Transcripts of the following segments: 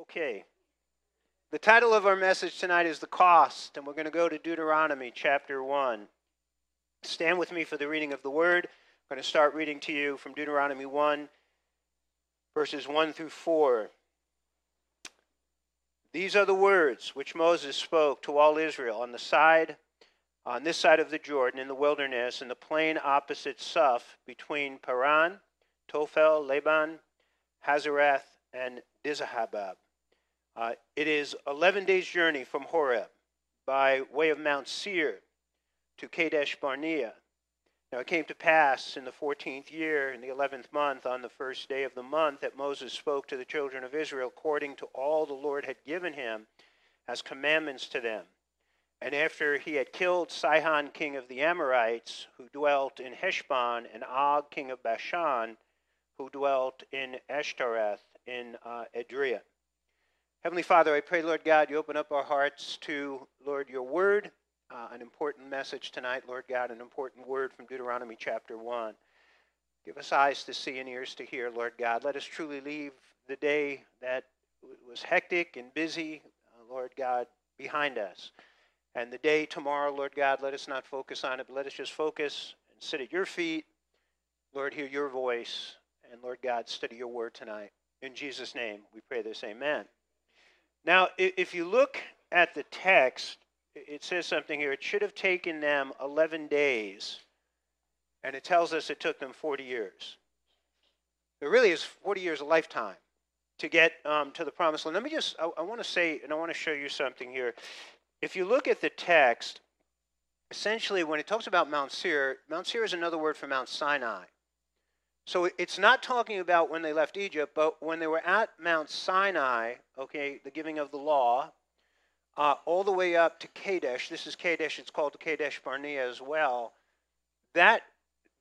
Okay. The title of our message tonight is The Cost, and we're going to go to Deuteronomy chapter 1. Stand with me for the reading of the word. I'm going to start reading to you from Deuteronomy 1, verses 1 through 4. These are the words which Moses spoke to all Israel on the side on this side of the Jordan in the wilderness in the plain opposite Suph between Paran, Tophel, Laban, Hazeroth, and Dizahabab. Uh, it is 11 days' journey from Horeb by way of Mount Seir to Kadesh Barnea. Now it came to pass in the 14th year, in the 11th month, on the first day of the month, that Moses spoke to the children of Israel according to all the Lord had given him as commandments to them. And after he had killed Sihon, king of the Amorites, who dwelt in Heshbon, and Og, king of Bashan, who dwelt in Ashtoreth in uh, Edrei. Heavenly Father, I pray, Lord God, you open up our hearts to, Lord, your word, uh, an important message tonight, Lord God, an important word from Deuteronomy chapter 1. Give us eyes to see and ears to hear, Lord God. Let us truly leave the day that was hectic and busy, uh, Lord God, behind us. And the day tomorrow, Lord God, let us not focus on it, but let us just focus and sit at your feet. Lord, hear your voice. And Lord God, study your word tonight. In Jesus' name, we pray this. Amen. Now, if you look at the text, it says something here. It should have taken them 11 days, and it tells us it took them 40 years. It really is 40 years a lifetime to get um, to the promised land. Let me just, I, I want to say, and I want to show you something here. If you look at the text, essentially when it talks about Mount Seir, Mount Seir is another word for Mount Sinai. So it's not talking about when they left Egypt, but when they were at Mount Sinai, okay, the giving of the law, uh, all the way up to Kadesh. This is Kadesh, it's called Kadesh Barnea as well. That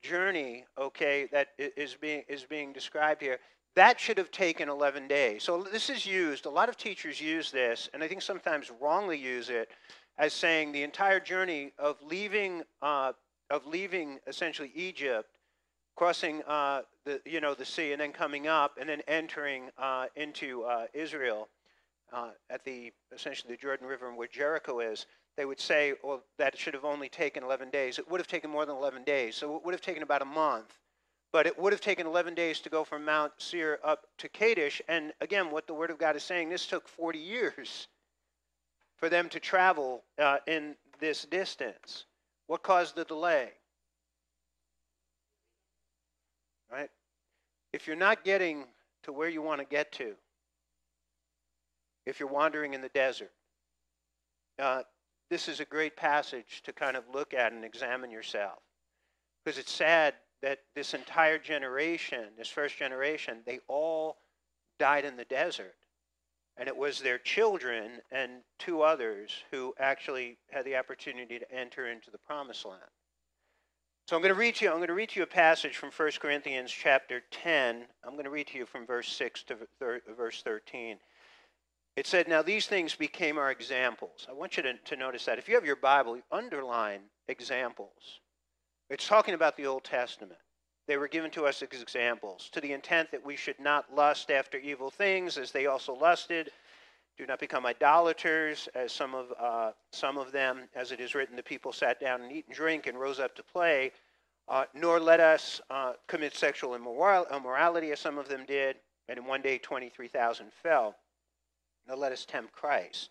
journey, okay, that is being, is being described here, that should have taken 11 days. So this is used, a lot of teachers use this, and I think sometimes wrongly use it, as saying the entire journey of leaving, uh, of leaving essentially Egypt crossing uh, the you know the sea and then coming up and then entering uh, into uh, Israel uh, at the essentially the Jordan River where Jericho is, they would say, well, that should have only taken 11 days. It would have taken more than 11 days, so it would have taken about a month. But it would have taken 11 days to go from Mount Seir up to Kadesh. And again, what the Word of God is saying, this took 40 years for them to travel uh, in this distance. What caused the delay? Right? If you're not getting to where you want to get to, if you're wandering in the desert, uh, this is a great passage to kind of look at and examine yourself. Because it's sad that this entire generation, this first generation, they all died in the desert. And it was their children and two others who actually had the opportunity to enter into the promised land. So I'm going to read to you, I'm going to read to you a passage from 1 Corinthians chapter 10. I'm going to read to you from verse 6 to verse 13. It said, Now these things became our examples. I want you to, to notice that. If you have your Bible, you underline examples. It's talking about the Old Testament. They were given to us as examples, to the intent that we should not lust after evil things as they also lusted do not become idolaters, as some of, uh, some of them, as it is written, the people sat down and eat and drink and rose up to play. Uh, nor let us uh, commit sexual immoral- immorality, as some of them did, and in one day 23,000 fell. Nor let us tempt Christ,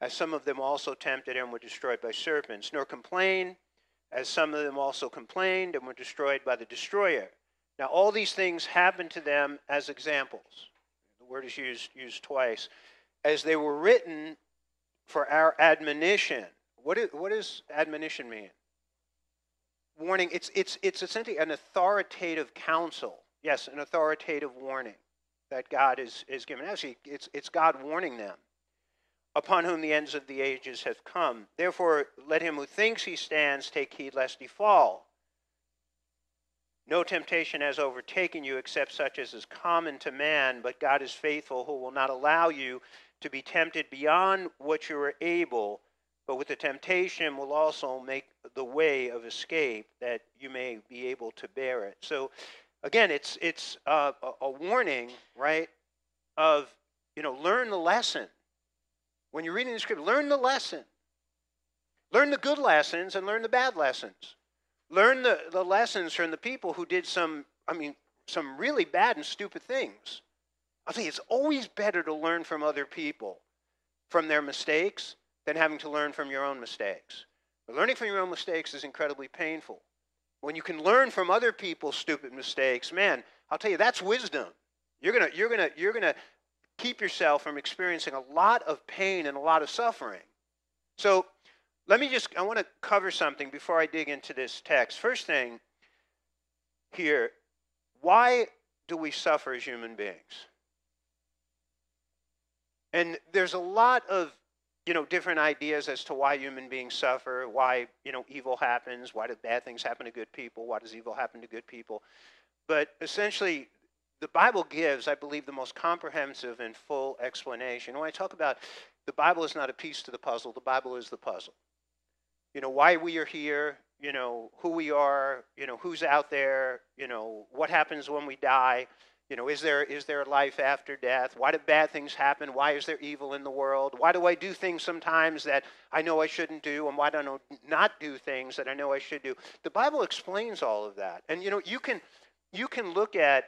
as some of them also tempted and were destroyed by serpents. Nor complain, as some of them also complained and were destroyed by the destroyer. Now, all these things happened to them as examples. The word is used, used twice as they were written for our admonition. What, is, what does admonition mean? Warning. It's, it's, it's essentially an authoritative counsel. Yes, an authoritative warning that God is, is given. Actually, it's, it's God warning them, upon whom the ends of the ages have come. Therefore, let him who thinks he stands take heed lest he fall. No temptation has overtaken you except such as is common to man, but God is faithful, who will not allow you to be tempted beyond what you are able, but with the temptation will also make the way of escape that you may be able to bear it. So, again, it's it's uh, a warning, right, of you know, learn the lesson. When you're reading the scripture, learn the lesson. Learn the good lessons and learn the bad lessons. Learn the, the lessons from the people who did some, I mean, some really bad and stupid things. I'll tell you, it's always better to learn from other people, from their mistakes, than having to learn from your own mistakes. But learning from your own mistakes is incredibly painful. When you can learn from other people's stupid mistakes, man, I'll tell you, that's wisdom. You're gonna, you're gonna, you're gonna keep yourself from experiencing a lot of pain and a lot of suffering. So let me just, I want to cover something before I dig into this text. First thing here, why do we suffer as human beings? And there's a lot of you know different ideas as to why human beings suffer, why you know evil happens, why do bad things happen to good people, why does evil happen to good people? But essentially, the Bible gives, I believe, the most comprehensive and full explanation. When I talk about the Bible is not a piece to the puzzle, the Bible is the puzzle. You know, why we are here, you know, who we are, you know, who's out there, you know, what happens when we die, you know, is there, is there life after death? Why do bad things happen? Why is there evil in the world? Why do I do things sometimes that I know I shouldn't do? And why do I not do things that I know I should do? The Bible explains all of that. And, you know, you can, you can look at,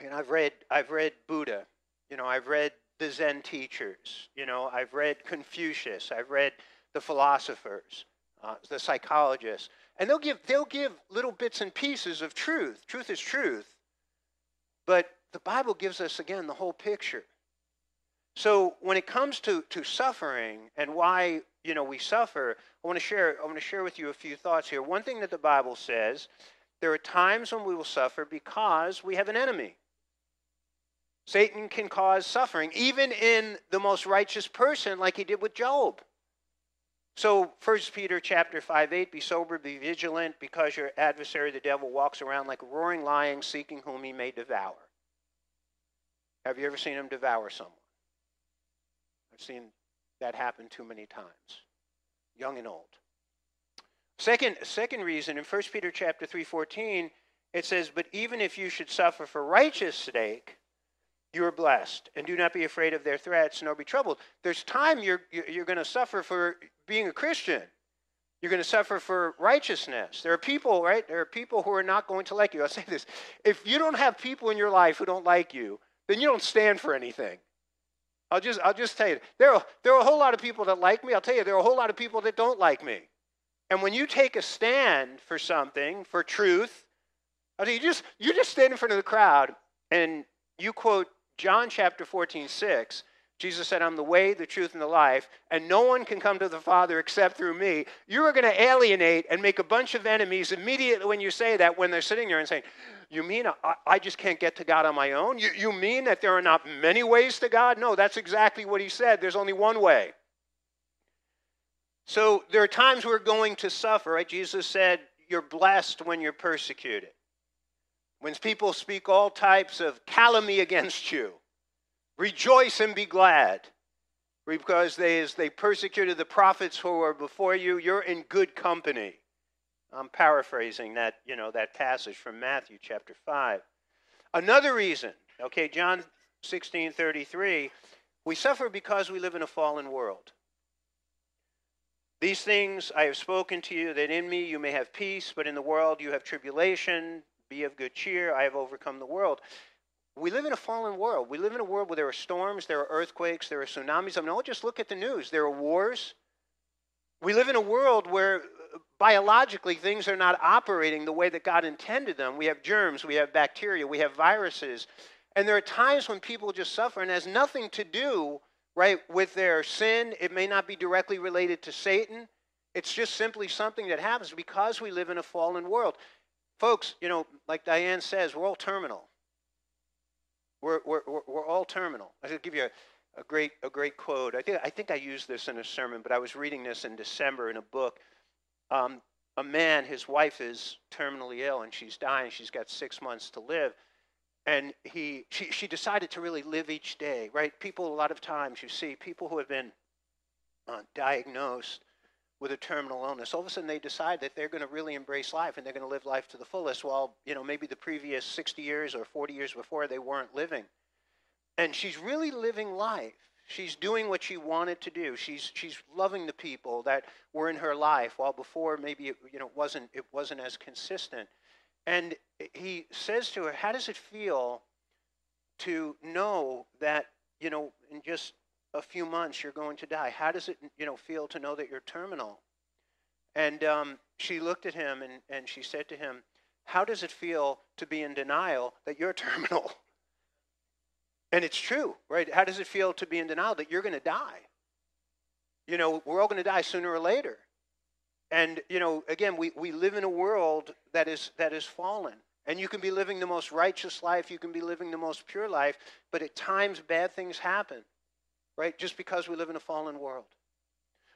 and I've read, I've read Buddha, you know, I've read the Zen teachers, you know, I've read Confucius, I've read the philosophers, uh, the psychologists, and they'll give, they'll give little bits and pieces of truth. Truth is truth but the Bible gives us, again, the whole picture. So when it comes to, to suffering and why you know we suffer, I want to share I want to share with you a few thoughts here. One thing that the Bible says, there are times when we will suffer because we have an enemy. Satan can cause suffering, even in the most righteous person, like he did with Job. So 1 Peter chapter 5, 8, be sober, be vigilant, because your adversary, the devil, walks around like a roaring lion, seeking whom he may devour. Have you ever seen him devour someone? I've seen that happen too many times, young and old. Second, second reason, in 1 Peter chapter 3, 14, it says, But even if you should suffer for righteous sake, you are blessed and do not be afraid of their threats nor be troubled. There's time you're, you're going to suffer for being a christian. You're going to suffer for righteousness. There are people right? There are people who are not going to like you. I'll say this. If you don't have people in your life who don't like you then you don't stand for anything. I'll just i'll just tell you there are, there are a whole lot of people that like me. I'll tell you there are a whole lot of people that don't like me. And when you take a stand for something for truth i'll tell you, you just you just stand in front of the crowd and you quote John chapter 14, 6, Jesus said, I'm the way, the truth, and the life, and no one can come to the Father except through me. You are going to alienate and make a bunch of enemies immediately when you say that, when they're sitting there and saying, You mean I, I just can't get to God on my own? You, you mean that there are not many ways to God? No, that's exactly what he said. There's only one way. So there are times we're going to suffer, right? Jesus said, You're blessed when you're persecuted when people speak all types of calumny against you, rejoice and be glad. Because they, as they persecuted the prophets who were before you, you're in good company. I'm paraphrasing that, you know, that passage from Matthew chapter 5. Another reason, okay, John 16, 33, we suffer because we live in a fallen world. These things I have spoken to you, that in me you may have peace, but in the world you have tribulation. Be of good cheer. I have overcome the world. We live in a fallen world. We live in a world where there are storms, there are earthquakes, there are tsunamis. I mean, just look at the news. There are wars. We live in a world where uh, biologically things are not operating the way that God intended them. We have germs, we have bacteria, we have viruses. And there are times when people just suffer and has nothing to do, right, with their sin. It may not be directly related to Satan. It's just simply something that happens because we live in a fallen world. Folks, you know, like Diane says, we're all terminal. We're, we're, we're all terminal. I will give you a, a, great, a great quote. I think, I think I used this in a sermon, but I was reading this in December in a book. Um, a man, his wife is terminally ill and she's dying. She's got six months to live. And he, she, she decided to really live each day, right? People, a lot of times, you see people who have been uh, diagnosed with a terminal illness, all of a sudden they decide that they're going to really embrace life and they're going to live life to the fullest while, you know, maybe the previous 60 years or 40 years before they weren't living. and she's really living life. She's doing what she wanted to do. She's she's loving the people that were in her life, while before maybe it, you know wasn't it wasn't as consistent. And he says to her, "How does it feel to know that you know in just a few months you're going to die? How does it you know feel to know that you're terminal?" And um, she looked at him and, and she said to him, How does it feel to be in denial that you're terminal? And it's true, right? How does it feel to be in denial that you're going to die? You know, we're all going to die sooner or later. And, you know, again, we, we live in a world that is, that is fallen. And you can be living the most righteous life, you can be living the most pure life, but at times bad things happen, right? Just because we live in a fallen world.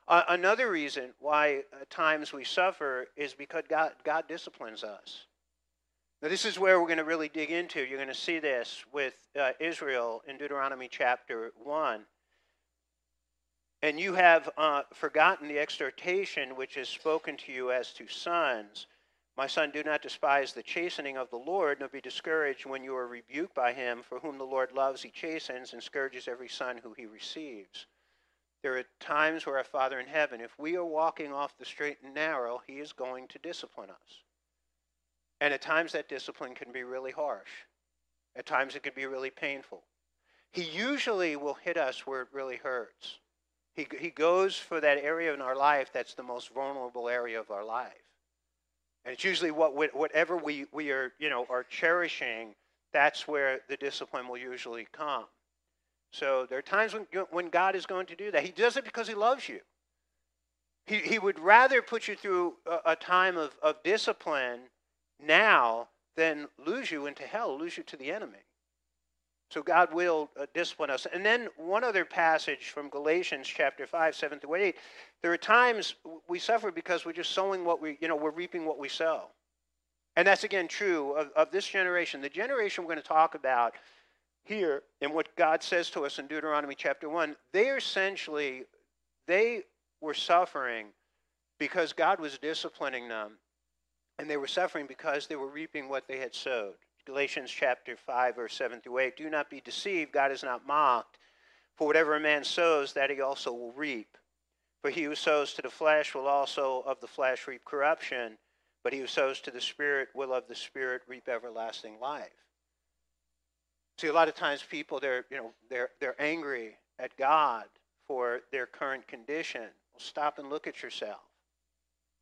Uh, another reason why at times we suffer is because God, God disciplines us. Now, this is where we're going to really dig into. You're going to see this with uh, Israel in Deuteronomy chapter 1. And you have uh, forgotten the exhortation which is spoken to you as to sons. My son, do not despise the chastening of the Lord, nor be discouraged when you are rebuked by him. For whom the Lord loves, he chastens and scourges every son who he receives. There are times where our Father in heaven, if we are walking off the straight and narrow, he is going to discipline us. And at times that discipline can be really harsh. At times it can be really painful. He usually will hit us where it really hurts. He, he goes for that area in our life that's the most vulnerable area of our life. And it's usually what whatever we, we are, you know, are cherishing, that's where the discipline will usually come. So there are times when, when God is going to do that. He does it because he loves you. He, he would rather put you through a, a time of, of discipline now than lose you into hell, lose you to the enemy. So God will uh, discipline us. And then one other passage from Galatians chapter 5, 7 through 8. There are times we suffer because we're just sowing what we, you know, we're reaping what we sow. And that's again true of, of this generation. The generation we're going to talk about here and what God says to us in Deuteronomy chapter 1, they essentially, they were suffering because God was disciplining them and they were suffering because they were reaping what they had sowed. Galatians chapter 5, verse 7 through 8. Do not be deceived, God is not mocked. For whatever a man sows, that he also will reap. For he who sows to the flesh will also of the flesh reap corruption, but he who sows to the Spirit will of the Spirit reap everlasting life. See, a lot of times people they're you know they're they're angry at God for their current condition. Well, stop and look at yourself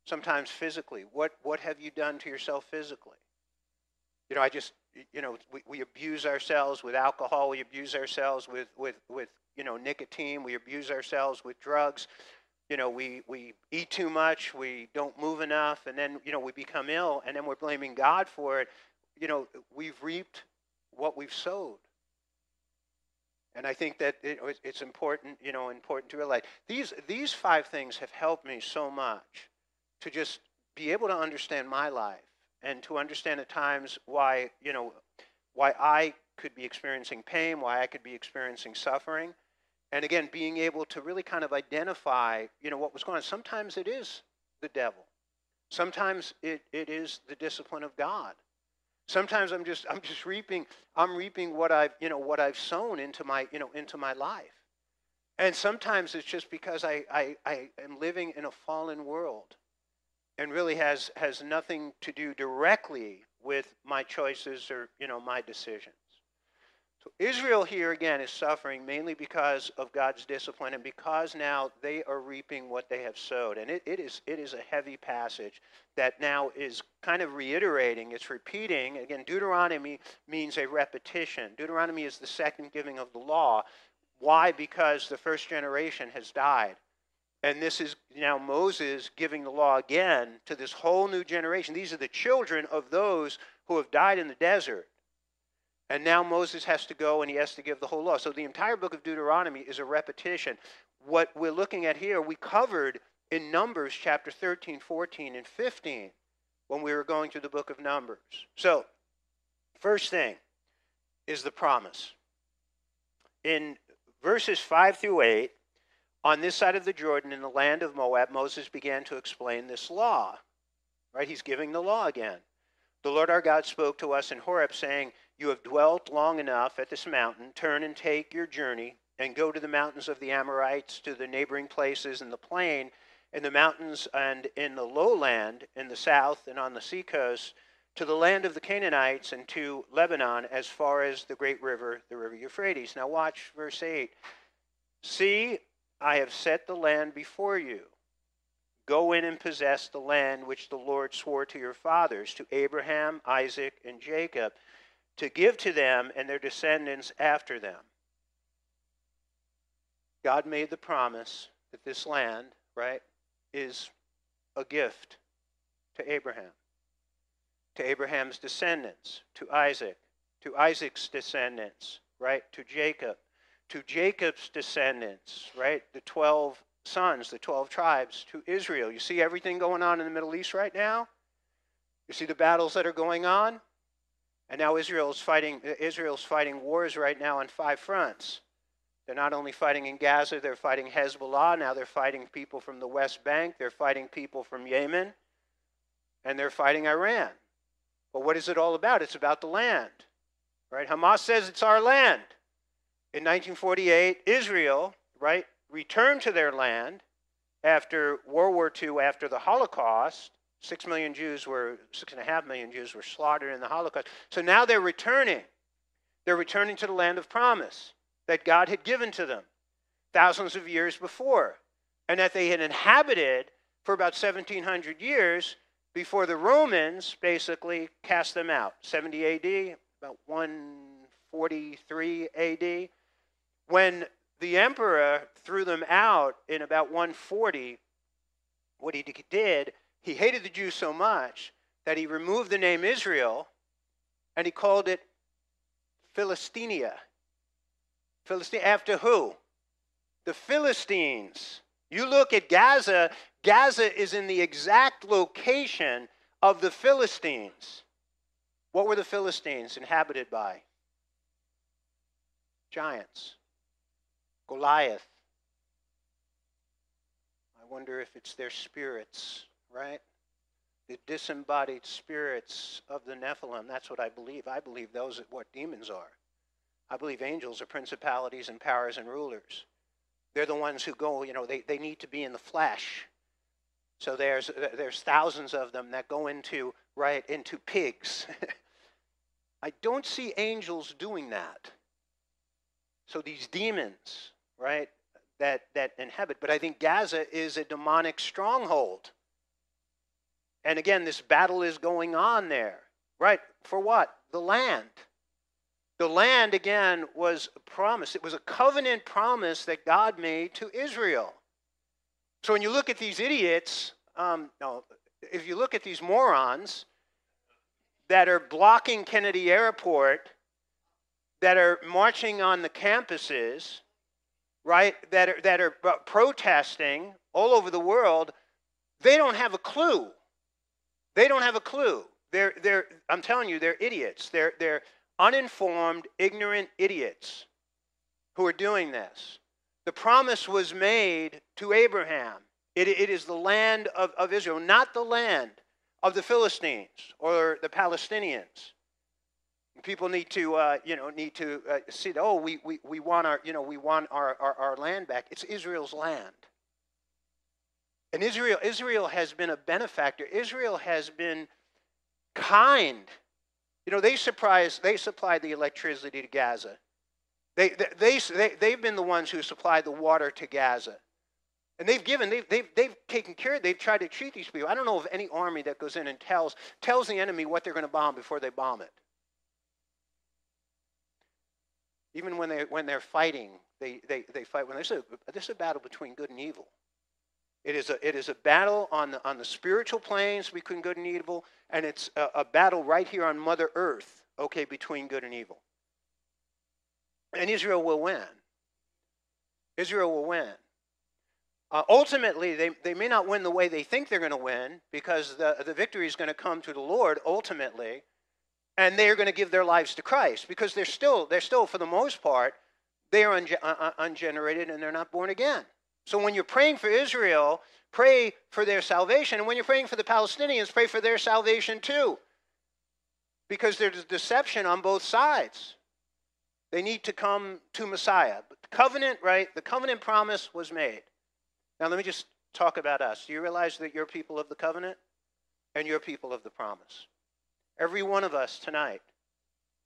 sometimes physically. What, what have you done to yourself physically? You know, I just, you know, we, we abuse ourselves with alcohol, we abuse ourselves with, with, with, you know, nicotine, we abuse ourselves with drugs. You know, we, we eat too much, we don't move enough, and then, you know, we become ill, and then we're blaming God for it. You know, we've reaped what we've sowed. And I think that it, it's important, you know, important to realize these these five things have helped me so much to just be able to understand my life and to understand at times why, you know, why I could be experiencing pain, why I could be experiencing suffering. And again, being able to really kind of identify, you know, what was going on. Sometimes it is the devil. Sometimes it, it is the discipline of God. Sometimes I'm just I'm just reaping I'm reaping what I've you know what I've sown into my you know into my life. And sometimes it's just because I, I, I am living in a fallen world and really has, has nothing to do directly with my choices or you know my decisions. So Israel here again is suffering mainly because of God's discipline and because now they are reaping what they have sowed. And it, it is it is a heavy passage that now is kind of reiterating, it's repeating. Again, Deuteronomy means a repetition. Deuteronomy is the second giving of the law. Why? Because the first generation has died. And this is now Moses giving the law again to this whole new generation. These are the children of those who have died in the desert. And now Moses has to go and he has to give the whole law. So the entire book of Deuteronomy is a repetition. What we're looking at here, we covered in Numbers chapter 13, 14, and 15 when we were going through the book of Numbers. So, first thing is the promise. In verses 5 through 8, on this side of the Jordan in the land of Moab, Moses began to explain this law. Right? He's giving the law again. The Lord our God spoke to us in Horeb, saying, You have dwelt long enough at this mountain. Turn and take your journey and go to the mountains of the Amorites, to the neighboring places in the plain, in the mountains and in the lowland in the south and on the seacoast, to the land of the Canaanites and to Lebanon as far as the great river, the river Euphrates. Now watch verse 8. See, I have set the land before you. Go in and possess the land which the Lord swore to your fathers, to Abraham, Isaac, and Jacob, to give to them and their descendants after them. God made the promise that this land, right, is a gift to Abraham, to Abraham's descendants, to Isaac, to Isaac's descendants, right, to Jacob, to Jacob's descendants, right, the 12 sons, the 12 tribes, to Israel. You see everything going on in the Middle East right now? You see the battles that are going on? And now Israel's fighting Israel's fighting wars right now on five fronts. They're not only fighting in Gaza, they're fighting Hezbollah. Now they're fighting people from the West Bank. They're fighting people from Yemen. And they're fighting Iran. But what is it all about? It's about the land. Right? Hamas says it's our land. In 1948, Israel, right, returned to their land after World War II, after the Holocaust. Six million Jews were, six and a half million Jews were slaughtered in the Holocaust. So now they're returning. They're returning to the land of promise that God had given to them thousands of years before, and that they had inhabited for about 1700 years before the Romans basically cast them out. 70 AD, about 143 AD. When the emperor threw them out in about 140, what he did, he hated the Jews so much that he removed the name Israel and he called it Philistinia. Philistine after who? The Philistines. You look at Gaza, Gaza is in the exact location of the Philistines. What were the Philistines inhabited by? Giants. Goliath. I wonder if it's their spirits, right? The disembodied spirits of the Nephilim. That's what I believe. I believe those are what demons are. I believe angels are principalities and powers and rulers. They're the ones who go, you know, they, they need to be in the flesh. So there's, there's thousands of them that go into, right, into pigs. I don't see angels doing that. So these demons, right, that, that inhabit. But I think Gaza is a demonic stronghold. And again, this battle is going on there, right? For what? The land. The land, again, was promised. It was a covenant promise that God made to Israel. So when you look at these idiots, um, no, if you look at these morons that are blocking Kennedy Airport, that are marching on the campuses, right, that are, that are uh, protesting all over the world, they don't have a clue. They don't have a clue. They're, they're, I'm telling you, they're idiots. They're, they're, uninformed, ignorant idiots who are doing this. The promise was made to Abraham. It, it is the land of, of Israel, not the land of the Philistines or the Palestinians. People need to, uh, you know, need to uh, see. Oh, we, we, we want our, you know, we want our, our, our land back. It's Israel's land. And Israel, Israel has been a benefactor. Israel has been kind you know, they, surprise, they supplied the electricity to Gaza. They, they, they, they've been the ones who supplied the water to Gaza. And they've given, they've, they've, they've taken care, they've tried to treat these people. I don't know of any army that goes in and tells, tells the enemy what they're going to bomb before they bomb it. Even when, they, when they're fighting, they, they, they fight. When this is, a, this is a battle between good and evil. It is a, it is a battle on the, on the spiritual planes between good and evil, and it's a, a battle right here on Mother Earth, okay, between good and evil. And Israel will win. Israel will win. Uh, ultimately, they, they may not win the way they think they're going to win because the, the victory is going to come to the Lord ultimately, and they are going to give their lives to Christ because they're still, they're still for the most part, they are unge- uh, uh ungenerated and they're not born again. So when you're praying for Israel, pray for their salvation. And when you're praying for the Palestinians, pray for their salvation too. because there's deception on both sides. They need to come to Messiah. But the covenant, right? The covenant promise was made. Now, let me just talk about us. Do you realize that you're people of the covenant and you're people of the promise? Every one of us tonight,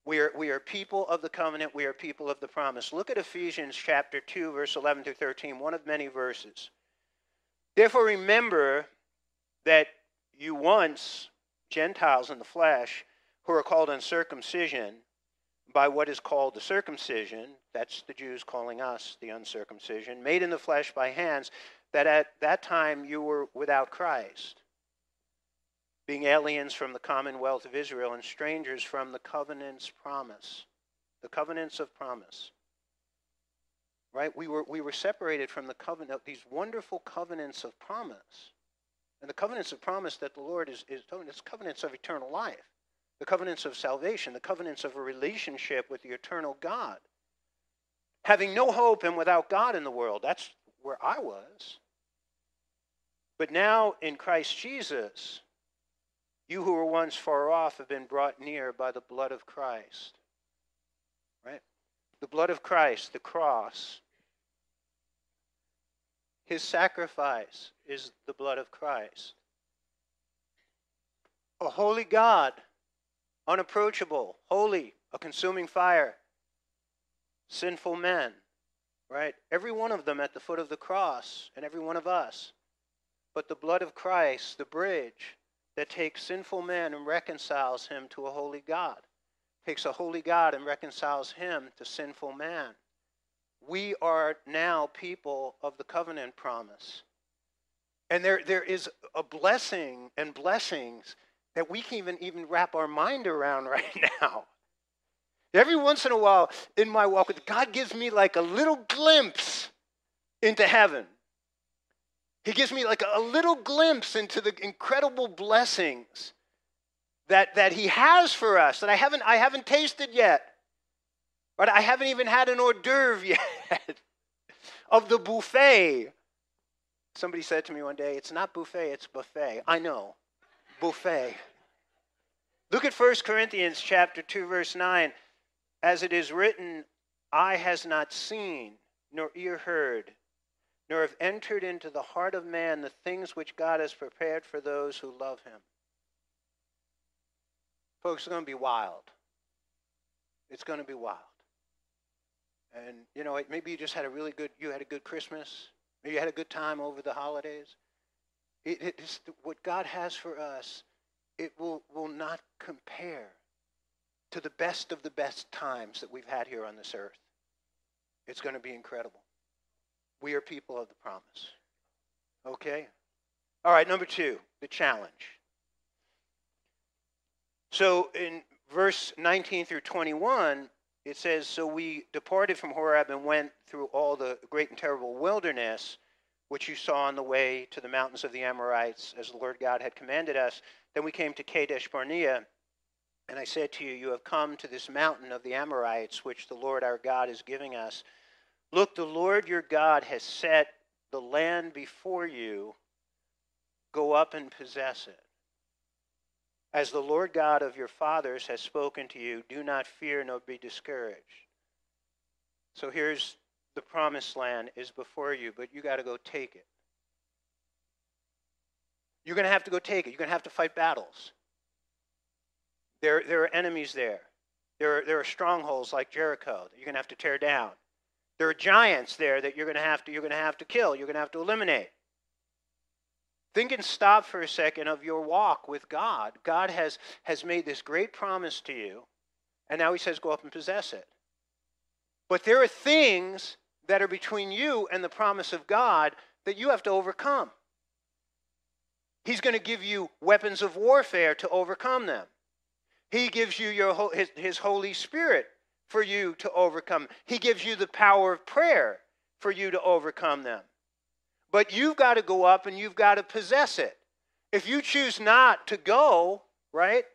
we are, we are people of the covenant, we are people of the promise. Look at Ephesians chapter 2, verse 11 through 13, one of many verses. Therefore, remember that you once, Gentiles in the flesh, who are called uncircumcision, by what is called the circumcision, that's the Jews calling us the uncircumcision, made in the flesh by hands, that at that time you were without Christ, being aliens from the commonwealth of Israel and strangers from the covenant's promise. The covenants of promise. Right? We were, we were separated from the covenant, these wonderful covenants of promise. And the covenants of promise that the Lord is, is talking, it's covenants of eternal life the covenants of salvation, the covenants of a relationship with the eternal God. Having no hope and without God in the world, that's where I was. But now in Christ Jesus, you who were once far off have been brought near by the blood of Christ. Right? The blood of Christ, the cross. His sacrifice is the blood of Christ. A holy God unapproachable, holy, a consuming fire. Sinful men, right? Every one of them at the foot of the cross, and every one of us. But the blood of Christ, the bridge that takes sinful man and reconciles him to a holy God, takes a holy God and reconciles him to sinful man. We are now people of the covenant promise. And there, there is a blessing and blessings that we can even, even wrap our mind around right now. Every once in a while in my walk with God gives me like a little glimpse into heaven. He gives me like a little glimpse into the incredible blessings that, that he has for us that I haven't, I haven't tasted yet. But I haven't even had an hors d'oeuvre yet of the buffet. Somebody said to me one day, it's not buffet, it's buffet. I know buffet. Look at 1 Corinthians chapter 2 verse 9. As it is written, eye has not seen, nor ear heard, nor have entered into the heart of man the things which God has prepared for those who love him. Folks, it's going to be wild. It's going to be wild. And you know, maybe you just had a really good you had a good Christmas. Maybe you had a good time over the holidays. It, it is what God has for us. It will, will not compare to the best of the best times that we've had here on this earth. It's going to be incredible. We are people of the promise. Okay? All right, number two, the challenge. So in verse 19 through 21, it says, So we departed from Horeb and went through all the great and terrible wilderness which you saw on the way to the mountains of the Amorites, as the Lord God had commanded us. Then we came to Kadesh Barnea, and I said to you, You have come to this mountain of the Amorites, which the Lord our God is giving us. Look, the Lord your God has set the land before you. Go up and possess it. As the Lord God of your fathers has spoken to you, do not fear nor be discouraged. So here's the promised land is before you, but you got to go take it. You're going to have to go take it. You're going to have to fight battles. There, there are enemies there. There are, there are strongholds like Jericho that you're going to have to tear down. There are giants there that you're going to have to, you're going to, have to kill. You're going to have to eliminate. Think and stop for a second of your walk with God. God has, has made this great promise to you, and now He says, go up and possess it. But there are things that are between you and the promise of God that you have to overcome. He's going to give you weapons of warfare to overcome them. He gives you your, his, his Holy Spirit for you to overcome. He gives you the power of prayer for you to overcome them. But you've got to go up and you've got to possess it. If you choose not to go, right,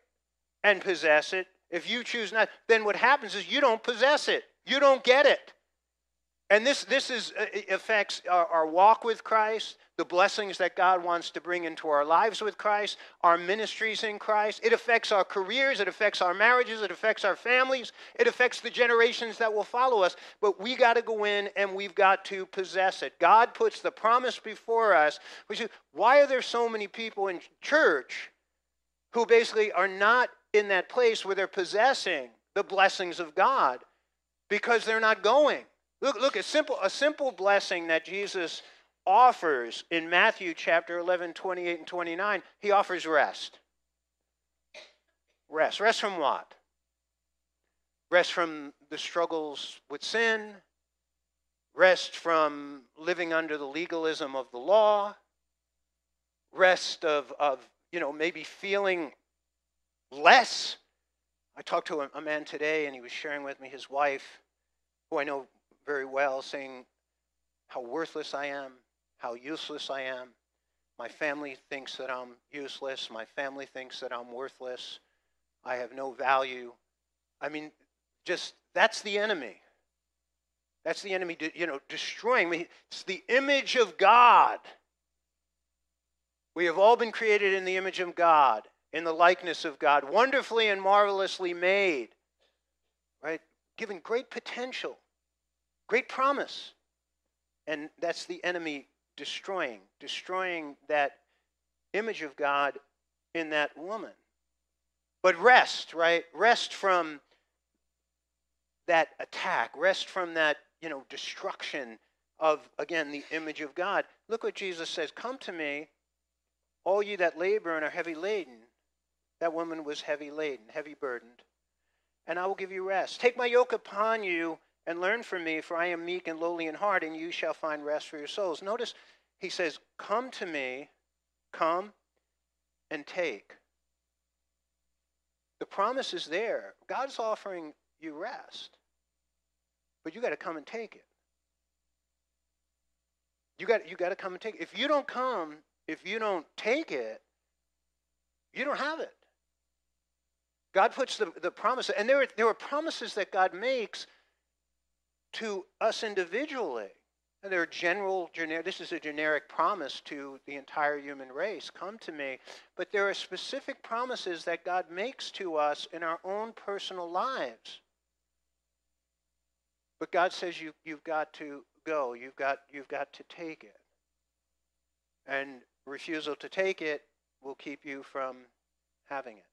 and possess it, if you choose not, then what happens is you don't possess it. You don't get it. And this, this is, uh, affects our, our walk with Christ, the blessings that God wants to bring into our lives with Christ, our ministries in Christ. It affects our careers, it affects our marriages, it affects our families, it affects the generations that will follow us. But we got to go in and we've got to possess it. God puts the promise before us. Which is, why are there so many people in church who basically are not in that place where they're possessing the blessings of God? Because they're not going. Look, look, a simple, a simple blessing that Jesus offers in Matthew chapter 11, 28 and 29, he offers rest. Rest. Rest from what? Rest from the struggles with sin, rest from living under the legalism of the law, rest of, of you know, maybe feeling less. I talked to a, a man today, and he was sharing with me his wife, who I know very well, saying how worthless I am, how useless I am. My family thinks that I'm useless. My family thinks that I'm worthless. I have no value. I mean, just that's the enemy. That's the enemy, you know, destroying me. It's the image of God. We have all been created in the image of God, in the likeness of God, wonderfully and marvelously made, right? Given great potential. Great promise. And that's the enemy destroying, destroying that image of God in that woman. But rest, right? Rest from that attack, rest from that, you know, destruction of, again, the image of God. Look what Jesus says Come to me, all you that labor and are heavy laden. That woman was heavy laden, heavy burdened. And I will give you rest. Take my yoke upon you and learn from me, for I am meek and lowly in heart, and you shall find rest for your souls. Notice he says, Come to me, come and take. The promise is there. God's offering you rest, but you got to come and take it. You got, you got to come and take it. If you don't come, if you don't take it, you don't have it. God puts the, the promise, and there are, there are promises that God makes to us individually. And there are general, this is a generic promise to the entire human race come to me. But there are specific promises that God makes to us in our own personal lives. But God says you, you've got to go, you've got, you've got to take it. And refusal to take it will keep you from having it.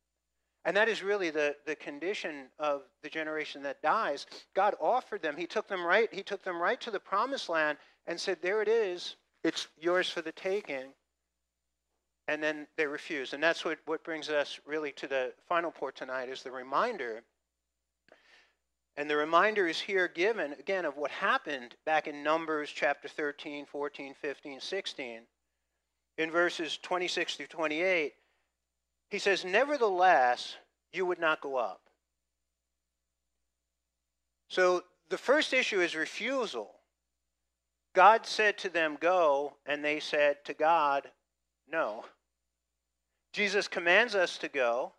And that is really the, the condition of the generation that dies. God offered them. He took them right, he took them right to the promised land and said, There it is. It's yours for the taking. And then they refused. And that's what, what brings us really to the final port tonight is the reminder. And the reminder is here given, again, of what happened back in Numbers chapter 13, 14, 15, 16. In verses 26 through 28, he says, Nevertheless, you would not go up. So the first issue is refusal. God said to them, Go, and they said to God, No. Jesus commands us to go,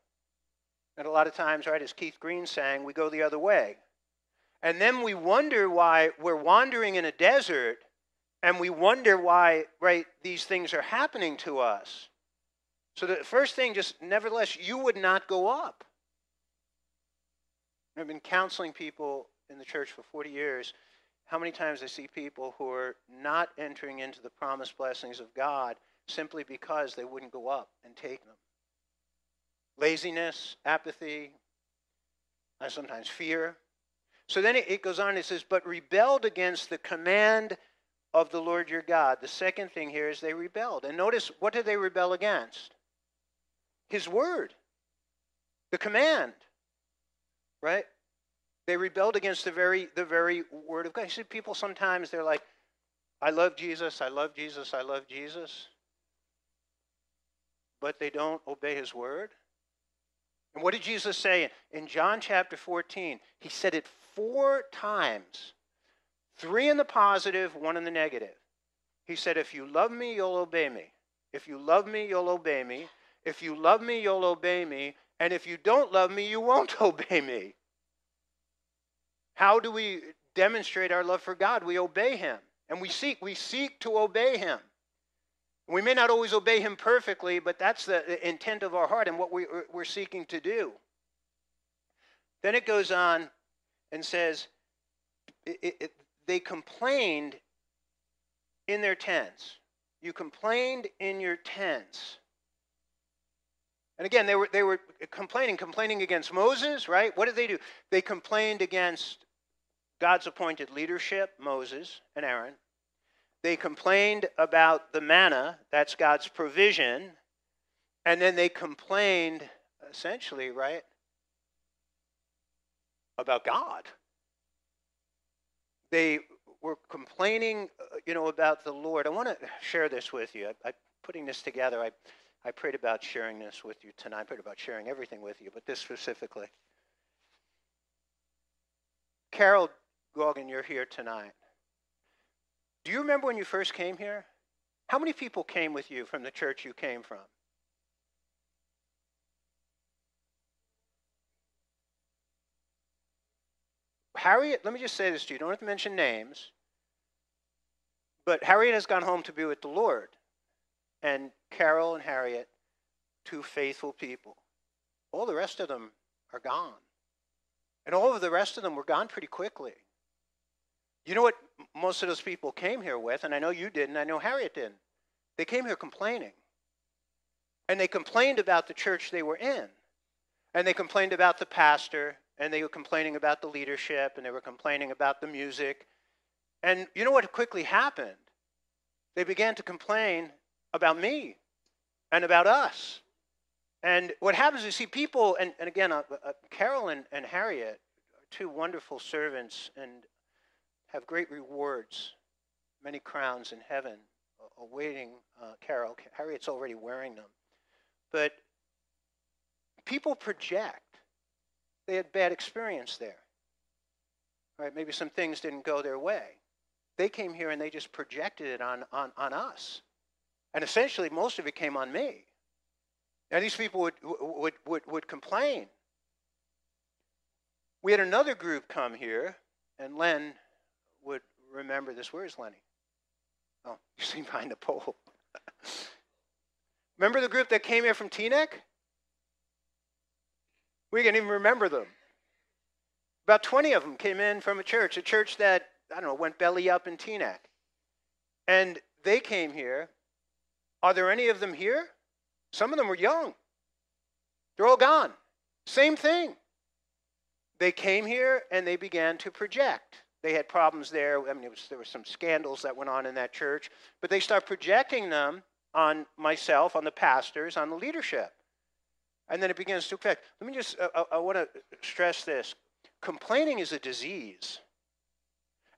and a lot of times, right, as Keith Green sang, we go the other way. And then we wonder why we're wandering in a desert, and we wonder why, right, these things are happening to us. So the first thing, just nevertheless, you would not go up. I've been counseling people in the church for 40 years. How many times I see people who are not entering into the promised blessings of God simply because they wouldn't go up and take them? Laziness, apathy, and sometimes fear. So then it goes on, it says, but rebelled against the command of the Lord your God. The second thing here is they rebelled. And notice, what did they rebel against? His word, the command, right? They rebelled against the very, the very word of God. You see, people sometimes they're like, I love Jesus, I love Jesus, I love Jesus. But they don't obey his word. And what did Jesus say in John chapter 14? He said it four times three in the positive, one in the negative. He said, If you love me, you'll obey me. If you love me, you'll obey me. If you love me, you'll obey me. And if you don't love me, you won't obey me. How do we demonstrate our love for God. We obey Him. And we seek, we seek to obey Him. We may not always obey Him perfectly, but that's the intent of our heart and what we, we're seeking to do. Then it goes on and says, it, it, they complained in their tents. You complained in your tents. And again, they were, they were complaining, complaining against Moses, right? What did they do? They complained against God's appointed leadership, Moses and Aaron. They complained about the manna, that's God's provision. And then they complained, essentially, right, about God. They were complaining, uh, you know, about the Lord. I want to share this with you. I, I putting this together. I, I prayed about sharing this with you tonight. I prayed about sharing everything with you, but this specifically. Carol Goggin, you're here tonight. Do you remember when you first came here? How many people came with you from the church you came from? Harriet, let me just say this to you. Don't have to mention names. But Harriet has gone home to be with the Lord. And Carol and Harriet, two faithful people. All the rest of them are gone. And all of the rest of them were gone pretty quickly. You know what most of those people came here with, and I know you did, and I know Harriet didn't. They came here complaining. And they complained about the church they were in. And they complained about the pastor, and they were complaining about the leadership and they were complaining about the music. And you know what quickly happened? They began to complain about me and about us. And what happens is, see, people, and, and again, uh, uh, Carol and, and Harriet are two wonderful servants and have great rewards, many crowns in heaven awaiting uh, Carol. Harriet's already wearing them. But people project they had bad experience there. Right? Maybe some things didn't go their way. They came here and they just projected it on, on, on us. And essentially, most of it came on me. And these people would, would, would, would complain. We had another group come here, and Len would remember this. Where is Lenny? Oh, you see behind the pole. remember the group that came here from Teaneck? We can even remember them. About 20 of them came in from a church, a church that, I don't know, went belly up in Teaneck. And they came here. Are there any of them here? Some of them were young. They're all gone. Same thing. They came here and they began to project. They had problems there. I mean, was, there were some scandals that went on in that church, but they start projecting them on myself, on the pastors, on the leadership and then it begins to affect. Let me just, uh, I, I want to stress this. Complaining is a disease,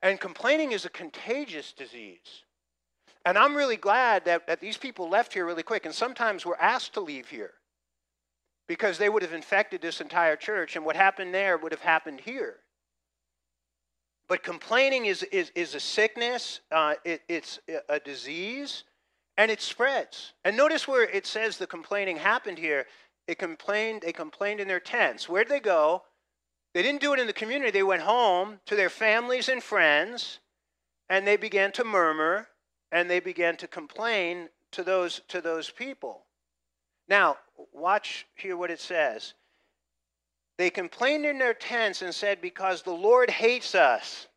and complaining is a contagious disease. And I'm really glad that, that these people left here really quick, and sometimes were asked to leave here because they would have infected this entire church, and what happened there would have happened here. But complaining is, is, is a sickness, uh, it, it's a disease, and it spreads. And notice where it says the complaining happened here. They complained, they complained in their tents. Where'd they go? They didn't do it in the community. They went home to their families and friends, and they began to murmur and they began to complain to those to those people. Now, watch here what it says. They complained in their tents and said, Because the Lord hates us.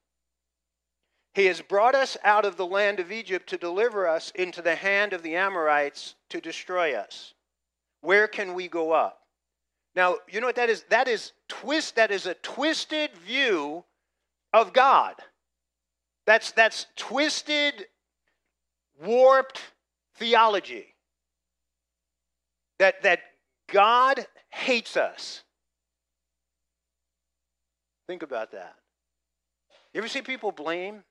He has brought us out of the land of Egypt to deliver us into the hand of the Amorites to destroy us. Where can we go up? Now, you know what that is? That is twist that is a twisted view of God. That's that's twisted warped theology. That that God hates us. Think about that. You ever see people blame,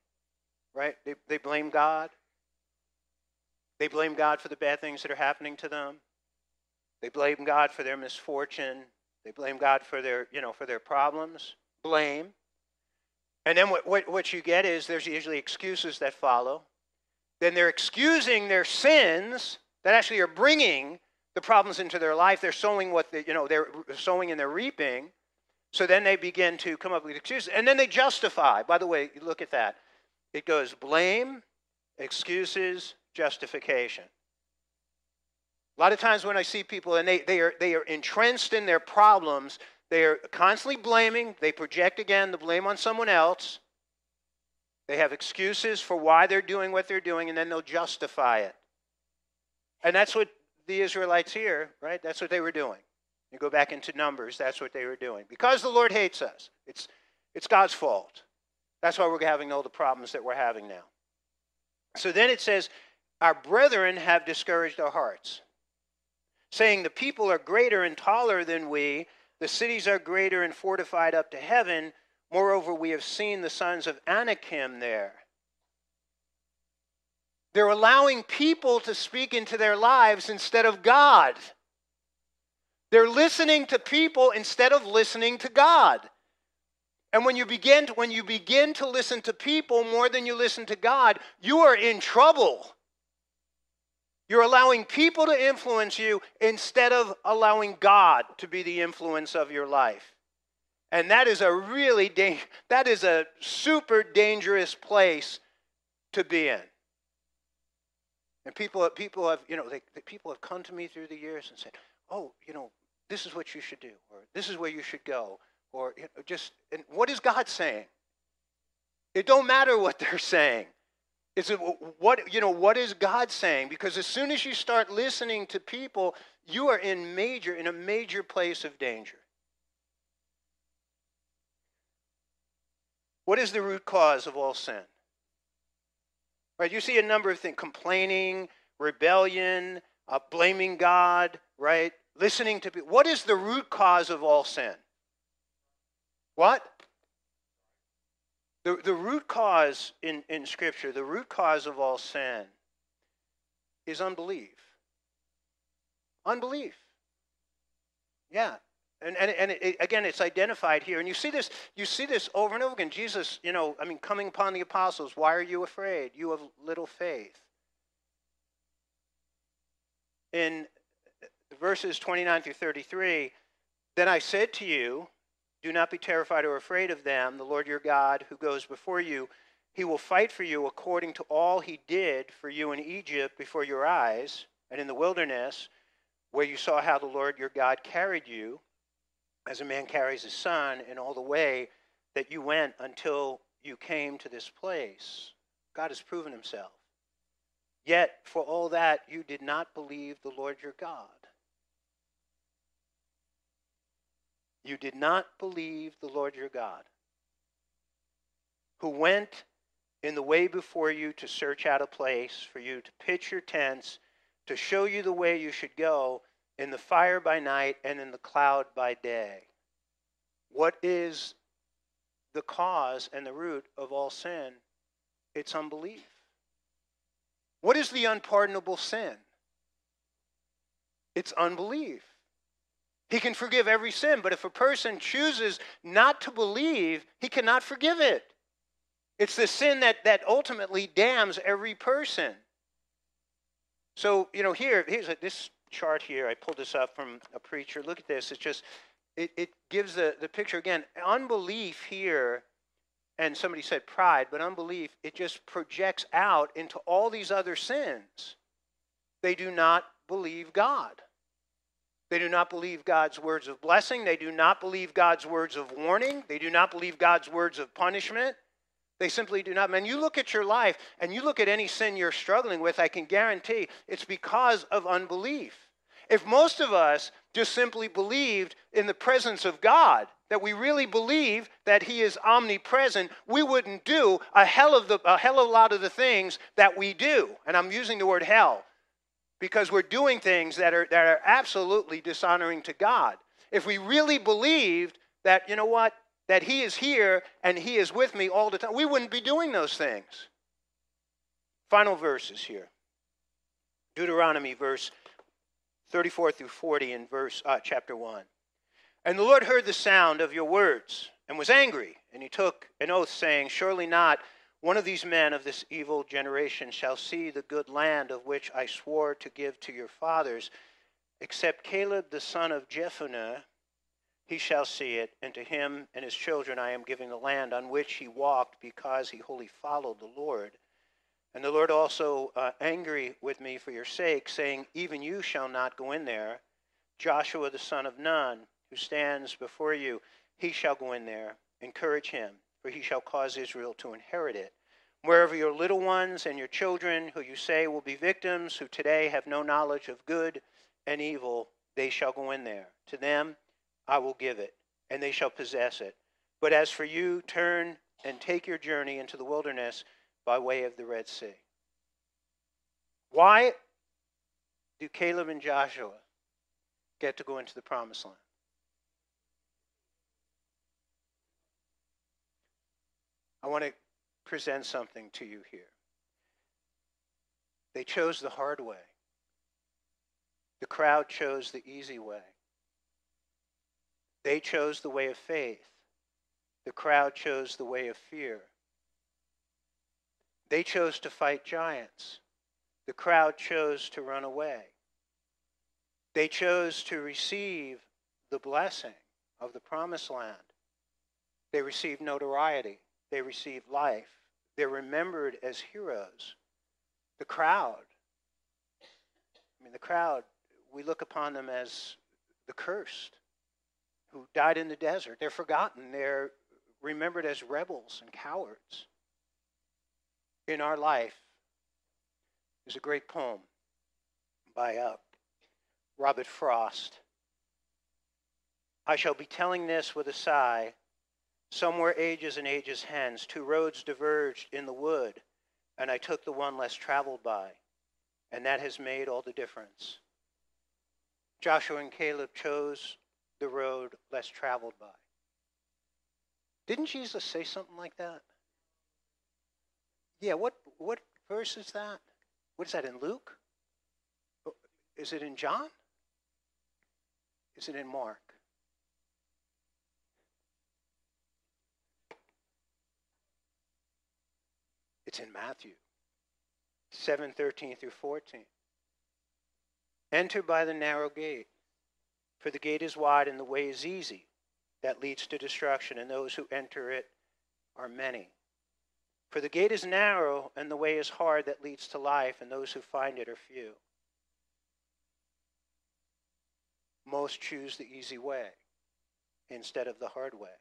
right? They, they blame God. They blame God for the bad things that are happening to them. They blame God for their misfortune. They blame God for their, you know, for their problems. Blame. And then what, what, what you get is there's usually excuses that follow. Then they're excusing their sins that actually are bringing the problems into their life. They're sowing what they, you know, they're sowing and they're reaping. So then they begin to come up with excuses. And then they justify. By the way, look at that. It goes blame, excuses, justification. A lot of times when I see people and they, they, are, they are entrenched in their problems, they are constantly blaming. They project again the blame on someone else. They have excuses for why they're doing what they're doing, and then they'll justify it. And that's what the Israelites here, right? That's what they were doing. You go back into Numbers, that's what they were doing. Because the Lord hates us, it's, it's God's fault. That's why we're having all the problems that we're having now. So then it says, Our brethren have discouraged our hearts, saying, The people are greater and taller than we, the cities are greater and fortified up to heaven. Moreover, we have seen the sons of Anakim there. They're allowing people to speak into their lives instead of God. They're listening to people instead of listening to God. And when you begin to, when you begin to listen to people more than you listen to God, you are in trouble. You're allowing people to influence you instead of allowing God to be the influence of your life. And that is a really da- that is a super dangerous place to be in. And people, people have, you know, they, people have come to me through the years and said, "Oh, you know, this is what you should do, or this is where you should go, or you know, just." And what is God saying? It don't matter what they're saying. Is it what you know? What is God saying? Because as soon as you start listening to people, you are in major in a major place of danger. What is the root cause of all sin? Right, you see a number of things complaining, rebellion, uh, blaming God, right? Listening to people. What is the root cause of all sin? What? The, the root cause in, in Scripture, the root cause of all sin is unbelief. Unbelief. Yeah, and, and, and it, again, it's identified here. And you see this, you see this over and over again. Jesus, you know, I mean, coming upon the apostles, why are you afraid? You have little faith. In verses 29 through 33, then I said to you, do not be terrified or afraid of them. The Lord your God, who goes before you, he will fight for you according to all he did for you in Egypt before your eyes and in the wilderness, where you saw how the Lord your God carried you as a man carries his son in all the way that you went until you came to this place. God has proven himself. Yet, for all that, you did not believe the Lord your God. You did not believe the Lord your God, who went in the way before you to search out a place for you to pitch your tents, to show you the way you should go, in the fire by night and in the cloud by day. What is the cause and the root of all sin? It's unbelief. What is the unpardonable sin? It's unbelief. He can forgive every sin, but if a person chooses not to believe, he cannot forgive it. It's the sin that, that ultimately damns every person. So, you know, here, here's a, this chart here. I pulled this up from a preacher. Look at this. It's just, it, it gives the, the picture again. Unbelief here, and somebody said pride, but unbelief, it just projects out into all these other sins. They do not believe God. They do not believe God's words of blessing. They do not believe God's words of warning. They do not believe God's words of punishment. They simply do not. Man, you look at your life and you look at any sin you're struggling with, I can guarantee it's because of unbelief. If most of us just simply believed in the presence of God, that we really believe that He is omnipresent, we wouldn't do a hell of the a hell of a lot of the things that we do. And I'm using the word hell because we're doing things that are that are absolutely dishonoring to God. If we really believed that, you know what, that He is here and He is with me all the time, we wouldn't be doing those things. Final verses here. Deuteronomy verse 34 through 40 in verse uh, chapter 1. And the Lord heard the sound of your words and was angry, and he took an oath, saying, Surely not one of these men of this evil generation shall see the good land of which I swore to give to your fathers, except Caleb the son of Jephunneh he shall see it, and to him and his children I am giving the land on which he walked because he wholly followed the Lord. And the Lord also uh, angry with me for your sake, saying, Even you shall not go in there. Joshua the son of Nun, who stands before you, he shall go in there. Encourage him, for he shall cause Israel to inherit it. Wherever your little ones and your children, who you say will be victims, who today have no knowledge of good and evil, they shall go in there. To them I will give it, and they shall possess it. But as for you, turn and take your journey into the wilderness by way of the Red Sea. Why do Caleb and Joshua get to go into the promised land? I want to present something to you here. They chose the hard way. The crowd chose the easy way. They chose the way of faith. The crowd chose the way of fear. They chose to fight giants. The crowd chose to run away. They chose to receive the blessing of the promised land. They received notoriety. They received life. They're remembered as heroes. The crowd, I mean, the crowd, we look upon them as the cursed who died in the desert. They're forgotten. They're remembered as rebels and cowards. In our life is a great poem by uh, Robert Frost. I shall be telling this with a sigh. Somewhere ages and ages hence, two roads diverged in the wood, and I took the one less traveled by, and that has made all the difference. Joshua and Caleb chose the road less traveled by. Didn't Jesus say something like that? Yeah, what, what verse is that? What is that in Luke? Is it in John? Is it in Mark? It's in Matthew 7 13 through 14. Enter by the narrow gate. For the gate is wide and the way is easy that leads to destruction, and those who enter it are many. For the gate is narrow and the way is hard that leads to life, and those who find it are few. Most choose the easy way instead of the hard way.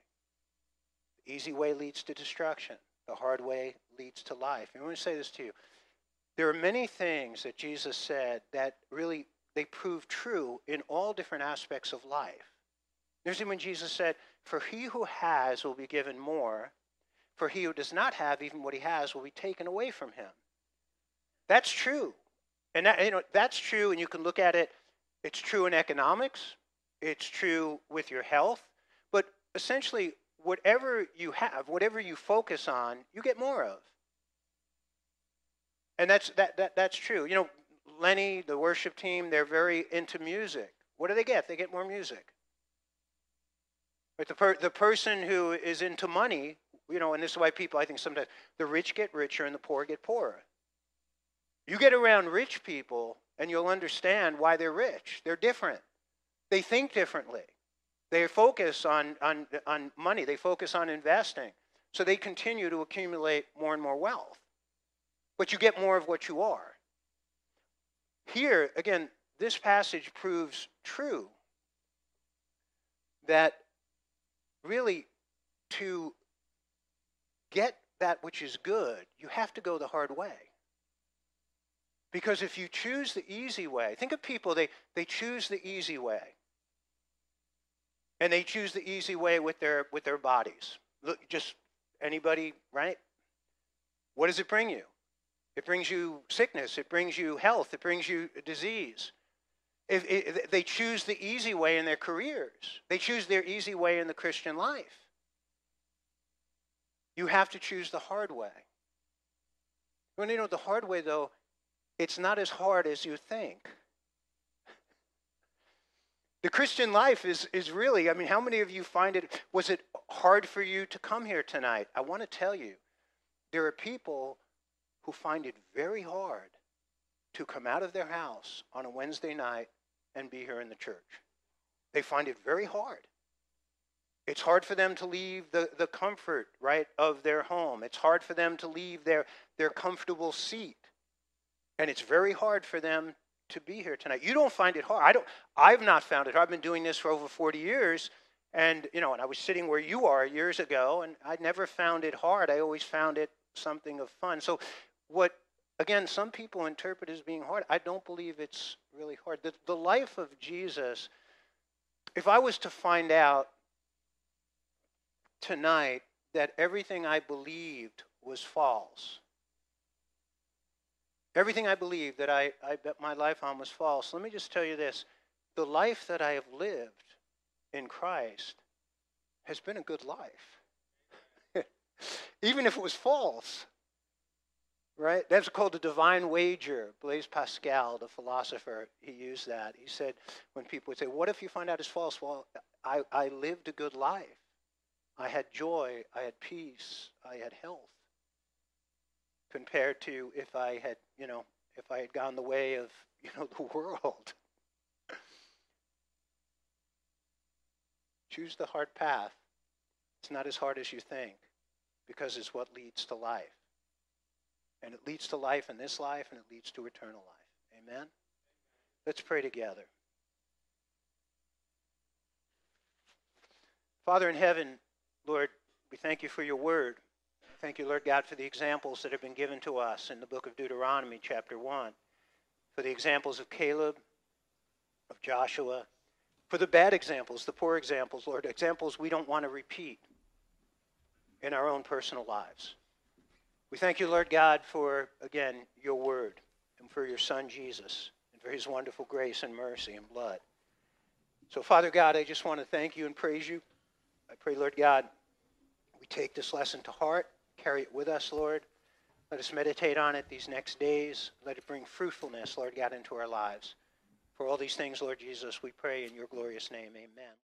The easy way leads to destruction. The hard way leads to life. And I want to say this to you. There are many things that Jesus said that really they prove true in all different aspects of life. There's even when Jesus said, For he who has will be given more, for he who does not have even what he has will be taken away from him. That's true. And that, you know, that's true, and you can look at it, it's true in economics, it's true with your health, but essentially, whatever you have, whatever you focus on, you get more of. And that's, that, that, that's true. You know, Lenny, the worship team, they're very into music. What do they get? They get more music. But the, per- the person who is into money, you know, and this is why people, I think sometimes, the rich get richer and the poor get poorer. You get around rich people and you'll understand why they're rich. They're different. They think differently. They focus on, on, on money, they focus on investing. So they continue to accumulate more and more wealth. But you get more of what you are. Here, again, this passage proves true that really to get that which is good, you have to go the hard way. Because if you choose the easy way, think of people, they, they choose the easy way. And they choose the easy way with their with their bodies. Look, just anybody, right? What does it bring you? It brings you sickness. It brings you health. It brings you disease. If, if, they choose the easy way in their careers, they choose their easy way in the Christian life. You have to choose the hard way. When you know the hard way, though, it's not as hard as you think. The Christian life is, is really, I mean, how many of you find it, was it hard for you to come here tonight? I want to tell you, there are people who find it very hard to come out of their house on a Wednesday night and be here in the church. They find it very hard. It's hard for them to leave the, the comfort, right, of their home. It's hard for them to leave their, their comfortable seat. And it's very hard for them to be here tonight. You don't find it hard. I don't I've not found it hard. I've been doing this for over 40 years. And you know, and I was sitting where you are years ago, and I never found it hard. I always found it something of fun. So what again, some people interpret as being hard. I don't believe it's really hard. The, the life of Jesus, if I was to find out tonight that everything I believed was false, everything I believed that I, I bet my life on was false, let me just tell you this the life that I have lived in Christ has been a good life. Even if it was false. Right? That's called the divine wager. Blaise Pascal, the philosopher, he used that. He said, when people would say, What if you find out it's false? Well, I, I lived a good life. I had joy, I had peace, I had health. Compared to if I had, you know, if I had gone the way of, you know, the world. Choose the hard path. It's not as hard as you think because it's what leads to life. And it leads to life in this life and it leads to eternal life. Amen? Let's pray together. Father in heaven, Lord, we thank you for your word. Thank you, Lord God, for the examples that have been given to us in the book of Deuteronomy, chapter 1, for the examples of Caleb, of Joshua, for the bad examples, the poor examples, Lord, examples we don't want to repeat in our own personal lives. We thank you, Lord God, for, again, your word and for your Son, Jesus, and for his wonderful grace and mercy and blood. So, Father God, I just want to thank you and praise you. I pray, Lord God, we take this lesson to heart, carry it with us, Lord. Let us meditate on it these next days. Let it bring fruitfulness, Lord God, into our lives. For all these things, Lord Jesus, we pray in your glorious name. Amen.